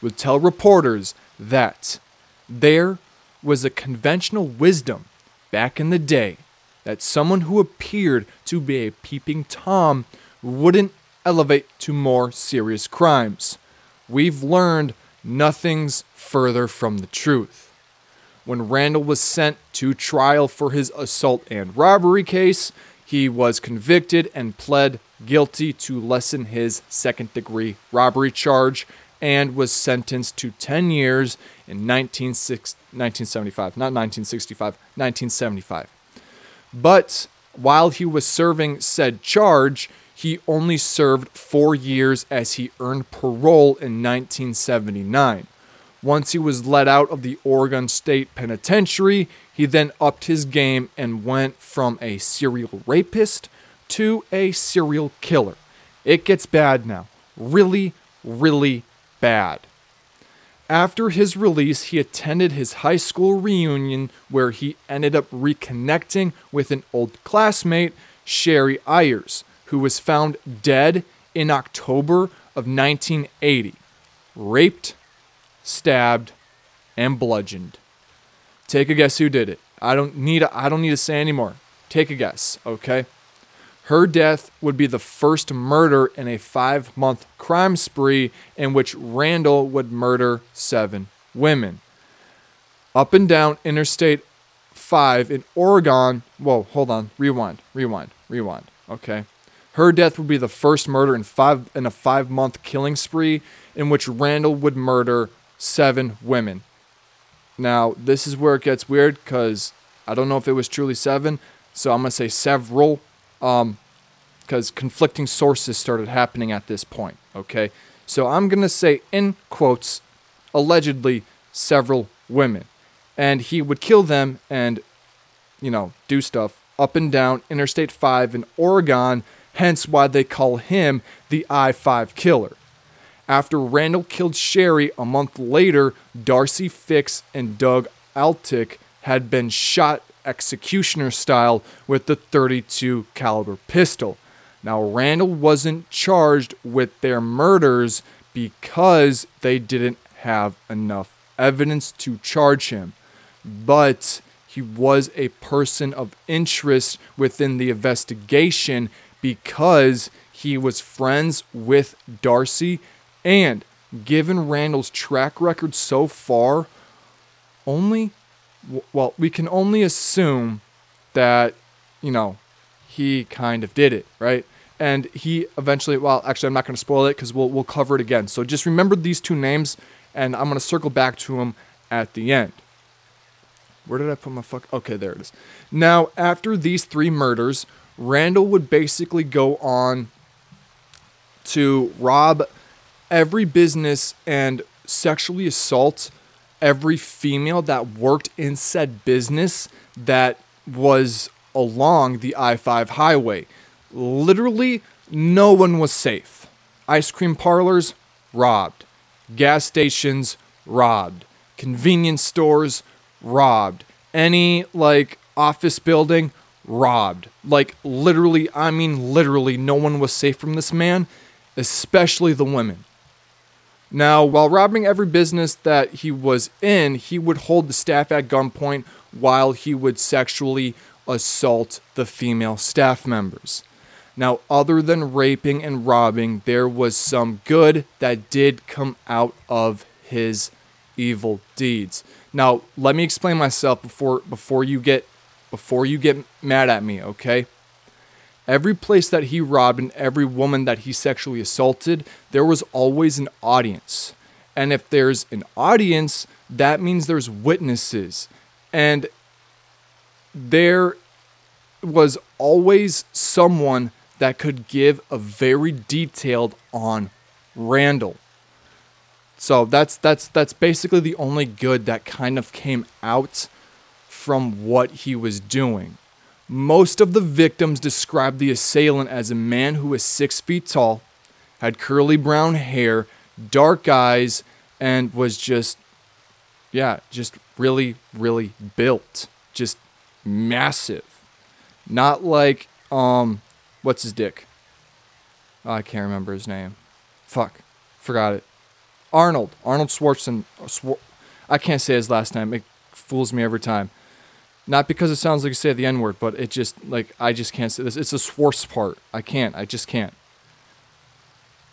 would tell reporters that there was a conventional wisdom back in the day that someone who appeared to be a peeping Tom wouldn't elevate to more serious crimes. We've learned nothing's further from the truth when Randall was sent to trial for his assault and robbery case, he was convicted and pled guilty to lessen his second degree robbery charge and was sentenced to 10 years in 1975, not 1965, 1975. But while he was serving said charge, he only served four years as he earned parole in 1979. Once he was let out of the Oregon State Penitentiary, he then upped his game and went from a serial rapist to a serial killer. It gets bad now. Really, really bad. After his release, he attended his high school reunion where he ended up reconnecting with an old classmate, Sherry Ayers, who was found dead in October of 1980. Raped stabbed, and bludgeoned. Take a guess who did it. I don't need I don't need to say anymore. Take a guess, okay? Her death would be the first murder in a 5-month crime spree in which Randall would murder 7 women. Up and down Interstate 5 in Oregon. Whoa, hold on. Rewind. Rewind. Rewind. Okay. Her death would be the first murder in five in a five month killing spree in which Randall would murder seven women. Now, this is where it gets weird because I don't know if it was truly seven, so I'm going to say several um, because conflicting sources started happening at this point, okay? So I'm going to say, in quotes, allegedly several women. And he would kill them and, you know, do stuff up and down Interstate 5 in Oregon, hence why they call him the I 5 killer. After Randall killed Sherry a month later, Darcy Fix and Doug Altick had been shot executioner style with the 32 caliber pistol. Now Randall wasn't charged with their murders because they didn't have enough evidence to charge him. But he was a person of interest within the investigation because he was friends with Darcy and given Randall's track record so far, only well, we can only assume that, you know, he kind of did it, right? And he eventually, well, actually, I'm not going to spoil it because we'll, we'll cover it again. So just remember these two names, and I'm going to circle back to them at the end. Where did I put my fuck? Okay, there it is. Now, after these three murders, Randall would basically go on to rob every business and sexually assault every female that worked in said business that was along the I 5 highway. Literally, no one was safe. Ice cream parlors, robbed. Gas stations, robbed. Convenience stores, robbed. Any, like, office building, robbed. Like, literally, I mean, literally, no one was safe from this man, especially the women. Now, while robbing every business that he was in, he would hold the staff at gunpoint while he would sexually assault the female staff members. Now, other than raping and robbing, there was some good that did come out of his evil deeds. Now, let me explain myself before before you get before you get mad at me, okay? Every place that he robbed and every woman that he sexually assaulted, there was always an audience. And if there's an audience, that means there's witnesses. And there was always someone that could give a very detailed on Randall. So that's that's that's basically the only good that kind of came out from what he was doing. Most of the victims described the assailant as a man who was six feet tall, had curly brown hair, dark eyes, and was just, yeah, just really, really built. Just massive. Not like, um, what's his dick? Oh, I can't remember his name. Fuck. Forgot it. Arnold. Arnold Schwarzenegger. I can't say his last name. It fools me every time. Not because it sounds like you say the N word, but it just like I just can't say this. It's a Swartz part. I can't. I just can't.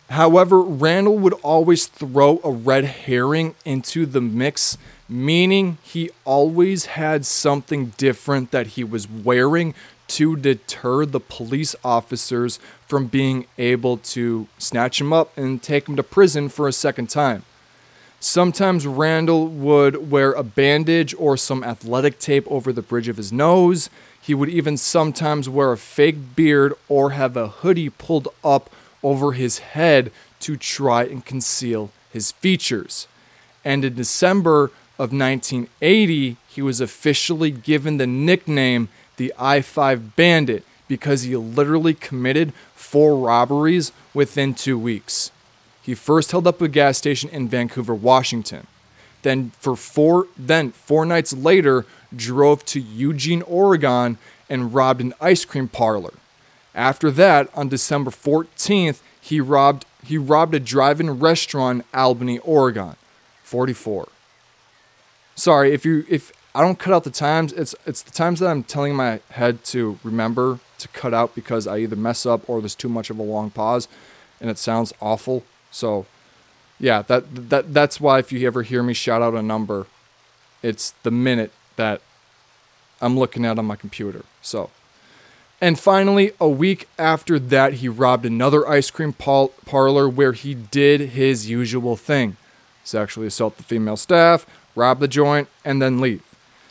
However, Randall would always throw a red herring into the mix, meaning he always had something different that he was wearing to deter the police officers from being able to snatch him up and take him to prison for a second time. Sometimes Randall would wear a bandage or some athletic tape over the bridge of his nose. He would even sometimes wear a fake beard or have a hoodie pulled up over his head to try and conceal his features. And in December of 1980, he was officially given the nickname the I 5 Bandit because he literally committed four robberies within two weeks. He first held up a gas station in Vancouver, Washington. Then for four then 4 nights later drove to Eugene, Oregon and robbed an ice cream parlor. After that, on December 14th, he robbed he robbed a drive-in restaurant in Albany, Oregon. 44. Sorry, if you if I don't cut out the times, it's it's the times that I'm telling my head to remember to cut out because I either mess up or there's too much of a long pause and it sounds awful. So, yeah, that that that's why if you ever hear me shout out a number, it's the minute that I'm looking at on my computer. So, and finally, a week after that, he robbed another ice cream pal- parlor where he did his usual thing: sexually assault the female staff, rob the joint, and then leave.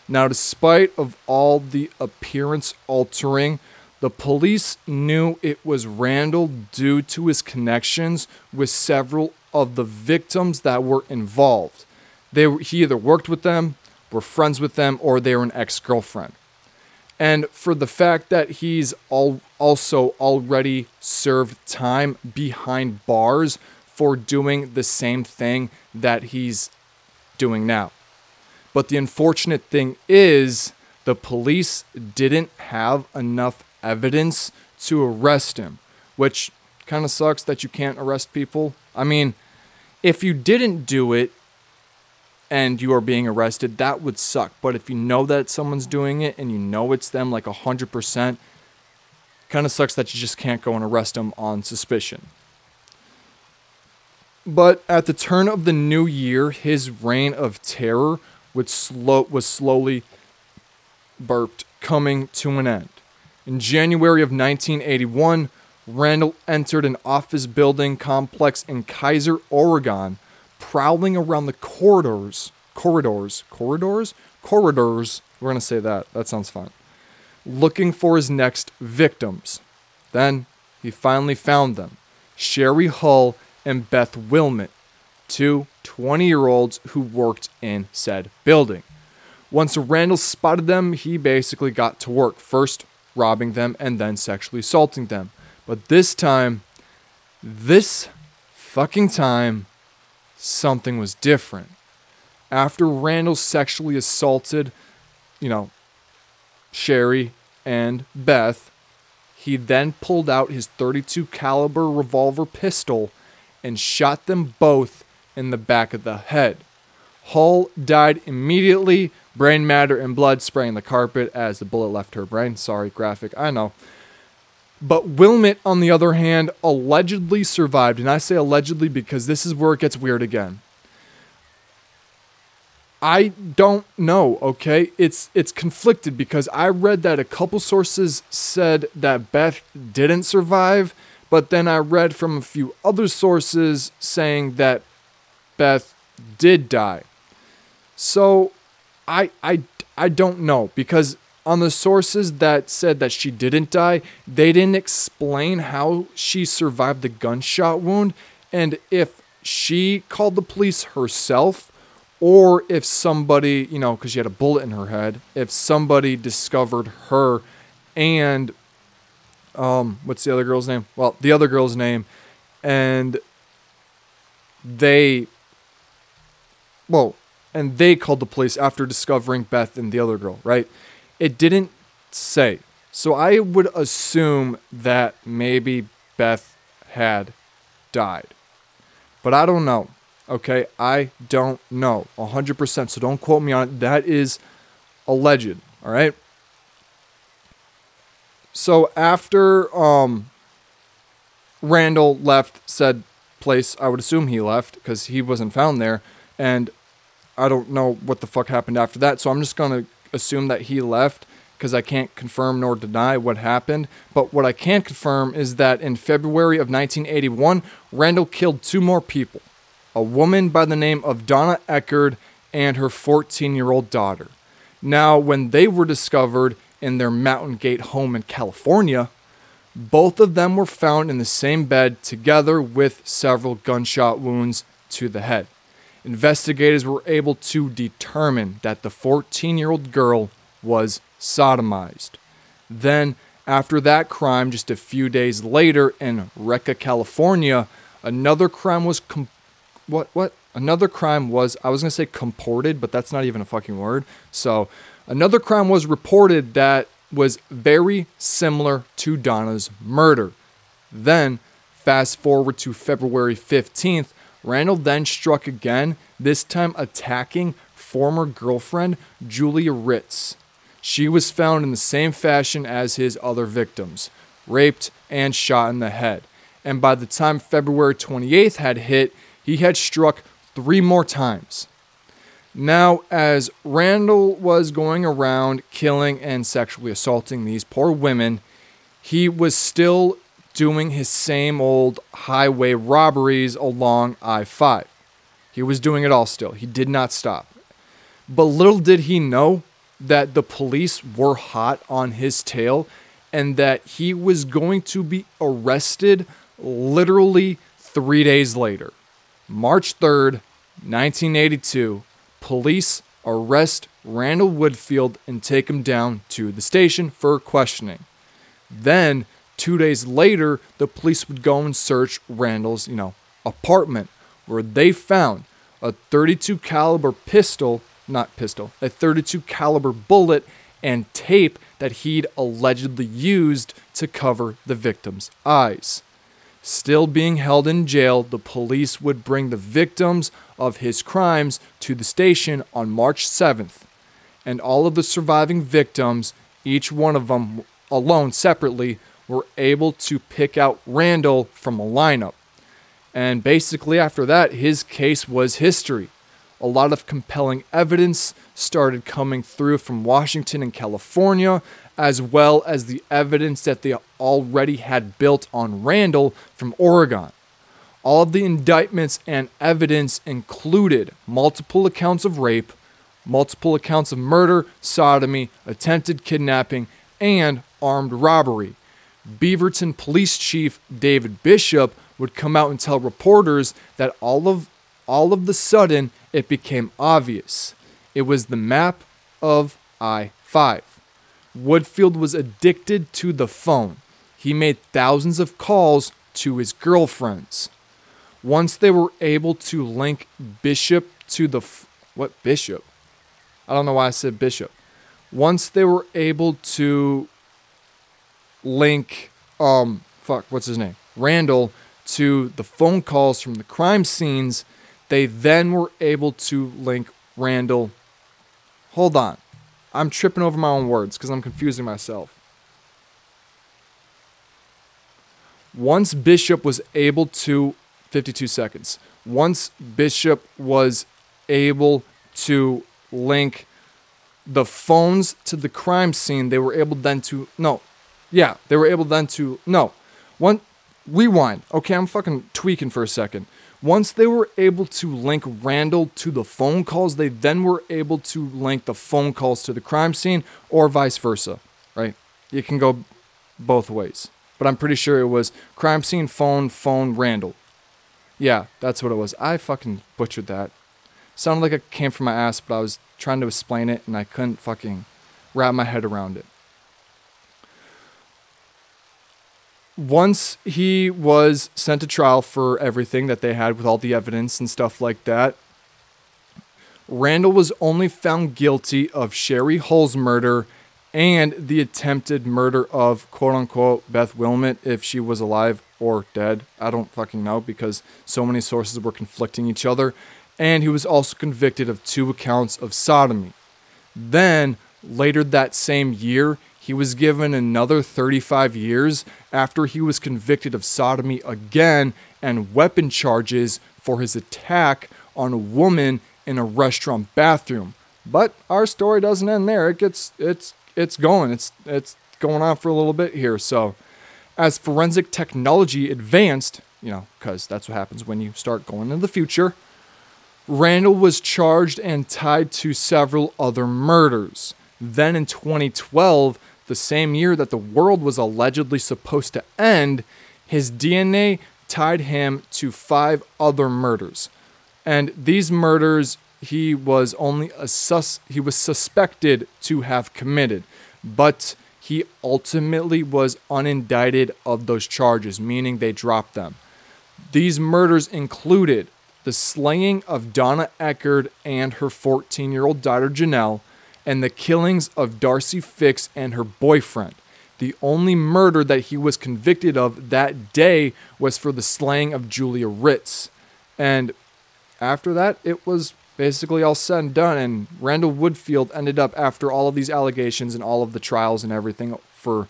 Now, despite of all the appearance altering the police knew it was Randall due to his connections with several of the victims that were involved. They, he either worked with them, were friends with them, or they were an ex girlfriend. And for the fact that he's also already served time behind bars for doing the same thing that he's doing now. But the unfortunate thing is, the police didn't have enough evidence to arrest him, which kind of sucks that you can't arrest people. I mean, if you didn't do it and you are being arrested, that would suck. But if you know that someone's doing it and you know it's them like 100%, kind of sucks that you just can't go and arrest them on suspicion. But at the turn of the new year, his reign of terror would slow, was slowly burped coming to an end. In January of 1981, Randall entered an office building complex in Keizer, Oregon, prowling around the corridors, corridors, corridors, corridors. We're going to say that. That sounds fun. Looking for his next victims. Then he finally found them Sherry Hull and Beth Wilmot, two 20 year olds who worked in said building. Once Randall spotted them, he basically got to work, first robbing them and then sexually assaulting them. But this time, this fucking time, something was different. After Randall sexually assaulted, you know, Sherry and Beth, he then pulled out his 32 caliber revolver pistol and shot them both in the back of the head. Hull died immediately, brain matter and blood spraying the carpet as the bullet left her brain. Sorry, graphic, I know. But Wilmot, on the other hand, allegedly survived. And I say allegedly because this is where it gets weird again. I don't know, okay? It's it's conflicted because I read that a couple sources said that Beth didn't survive, but then I read from a few other sources saying that Beth did die. So I I I don't know because on the sources that said that she didn't die, they didn't explain how she survived the gunshot wound and if she called the police herself or if somebody, you know, because she had a bullet in her head, if somebody discovered her and um what's the other girl's name? Well, the other girl's name and they well, and they called the police after discovering Beth and the other girl, right? It didn't say. So I would assume that maybe Beth had died. But I don't know. Okay, I don't know 100%. So don't quote me on it. That is alleged. All right. So after um, Randall left said place, I would assume he left because he wasn't found there, and I don't know what the fuck happened after that. So I'm just gonna assume that he left because I can't confirm nor deny what happened. But what I can confirm is that in February of 1981, Randall killed two more people a woman by the name of Donna Eckard and her 14 year old daughter. Now, when they were discovered in their Mountain Gate home in California, both of them were found in the same bed together with several gunshot wounds to the head. Investigators were able to determine that the 14 year old girl was sodomized. Then, after that crime, just a few days later in Yreka, California, another crime was com- what what another crime was I was gonna say comported, but that's not even a fucking word. So another crime was reported that was very similar to Donna's murder. Then, fast forward to February 15th, Randall then struck again, this time attacking former girlfriend Julia Ritz. She was found in the same fashion as his other victims, raped and shot in the head. And by the time February 28th had hit, he had struck three more times. Now, as Randall was going around killing and sexually assaulting these poor women, he was still doing his same old highway robberies along I 5. He was doing it all still. He did not stop. But little did he know that the police were hot on his tail and that he was going to be arrested literally three days later. March 3rd, 1982, police arrest Randall Woodfield and take him down to the station for questioning. Then, two days later, the police would go and search Randall's, you know, apartment where they found a 32 caliber pistol, not pistol, a 32 caliber bullet and tape that he'd allegedly used to cover the victim's eyes. Still being held in jail, the police would bring the victims of his crimes to the station on March 7th. And all of the surviving victims, each one of them alone separately, were able to pick out Randall from a lineup. And basically, after that, his case was history. A lot of compelling evidence started coming through from Washington and California, as well as the evidence that they already had built on Randall from Oregon. All of the indictments and evidence included multiple accounts of rape, multiple accounts of murder, sodomy, attempted kidnapping, and armed robbery. Beaverton Police Chief David Bishop would come out and tell reporters that all of all of the sudden it became obvious. It was the map of I-5. Woodfield was addicted to the phone. He made thousands of calls to his girlfriends. Once they were able to link Bishop to the f- what Bishop? I don't know why I said Bishop. Once they were able to link um fuck what's his name Randall to the phone calls from the crime scenes, they then were able to link Randall. Hold on. I'm tripping over my own words because I'm confusing myself. Once Bishop was able to 52 seconds. Once Bishop was able to link the phones to the crime scene, they were able then to no. Yeah, they were able then to no. One rewind. Okay, I'm fucking tweaking for a second. Once they were able to link Randall to the phone calls, they then were able to link the phone calls to the crime scene or vice versa, right? You can go both ways. But I'm pretty sure it was crime scene, phone, phone, Randall. Yeah, that's what it was. I fucking butchered that. Sounded like it came from my ass, but I was trying to explain it and I couldn't fucking wrap my head around it. Once he was sent to trial for everything that they had with all the evidence and stuff like that, Randall was only found guilty of Sherry Hull's murder and the attempted murder of quote unquote Beth Wilmot if she was alive or dead. I don't fucking know because so many sources were conflicting each other. And he was also convicted of two accounts of sodomy. Then, later that same year, he was given another 35 years after he was convicted of sodomy again and weapon charges for his attack on a woman in a restaurant bathroom. But our story doesn't end there. It gets it's it's going. It's it's going on for a little bit here. So, as forensic technology advanced, you know, cuz that's what happens when you start going into the future, Randall was charged and tied to several other murders. Then in 2012, the same year that the world was allegedly supposed to end, his DNA tied him to five other murders. And these murders he was only a sus he was suspected to have committed, but he ultimately was unindicted of those charges, meaning they dropped them. These murders included the slaying of Donna Eckard and her 14 year old daughter Janelle, and the killings of Darcy Fix and her boyfriend. The only murder that he was convicted of that day was for the slaying of Julia Ritz. And after that, it was basically all said and done. And Randall Woodfield ended up, after all of these allegations and all of the trials and everything for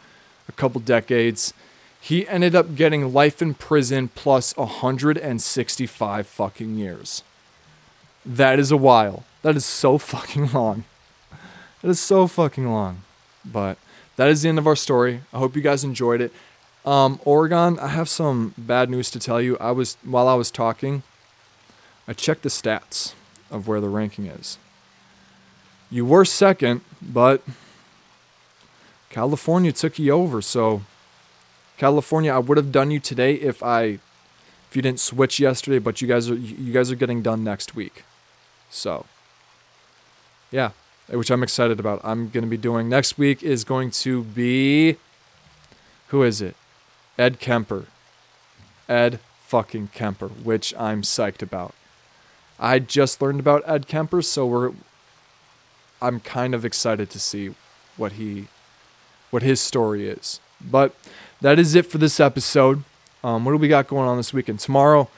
a couple decades, he ended up getting life in prison plus 165 fucking years. That is a while. That is so fucking long. It is so fucking long. But that is the end of our story. I hope you guys enjoyed it. Um, Oregon, I have some bad news to tell you. I was while I was talking, I checked the stats of where the ranking is. You were second, but California took you over. So California, I would have done you today if I if you didn't switch yesterday, but you guys are you guys are getting done next week. So yeah, which I'm excited about. I'm going to be doing next week is going to be who is it? Ed Kemper. Ed fucking Kemper, which I'm psyched about. I just learned about Ed Kemper, so we're I'm kind of excited to see what he what his story is. But that is it for this episode. Um, what do we got going on this weekend? Tomorrow,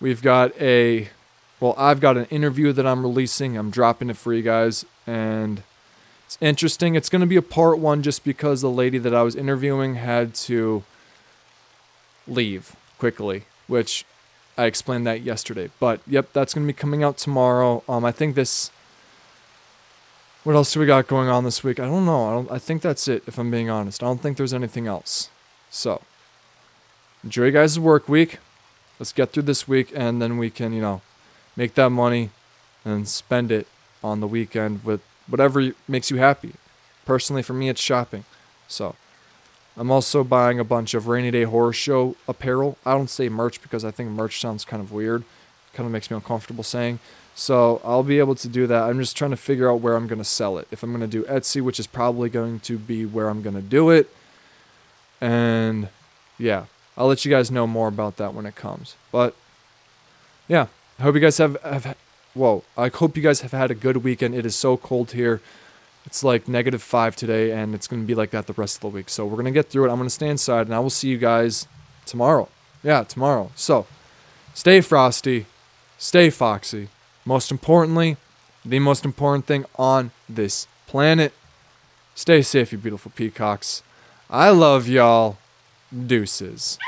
we've got a well, I've got an interview that I'm releasing. I'm dropping it for you guys, and it's interesting. It's going to be a part one just because the lady that I was interviewing had to leave quickly, which I explained that yesterday. But yep, that's going to be coming out tomorrow. Um, I think this. What else do we got going on this week? I don't know. I don't. I think that's it. If I'm being honest, I don't think there's anything else. So, enjoy you guys' work week. Let's get through this week, and then we can, you know, make that money and spend it on the weekend with whatever makes you happy. Personally, for me, it's shopping. So, I'm also buying a bunch of rainy day horror show apparel. I don't say merch because I think merch sounds kind of weird. Kind of makes me uncomfortable saying. So I'll be able to do that. I'm just trying to figure out where I'm going to sell it. If I'm going to do Etsy, which is probably going to be where I'm going to do it. And yeah, I'll let you guys know more about that when it comes. But yeah, I hope you guys have, have whoa, I hope you guys have had a good weekend. It is so cold here. It's like negative five today, and it's going to be like that the rest of the week. So we're going to get through it. I'm going to stay inside, and I will see you guys tomorrow. Yeah, tomorrow. So stay frosty, stay foxy. Most importantly, the most important thing on this planet stay safe, you beautiful peacocks. I love y'all. Deuces.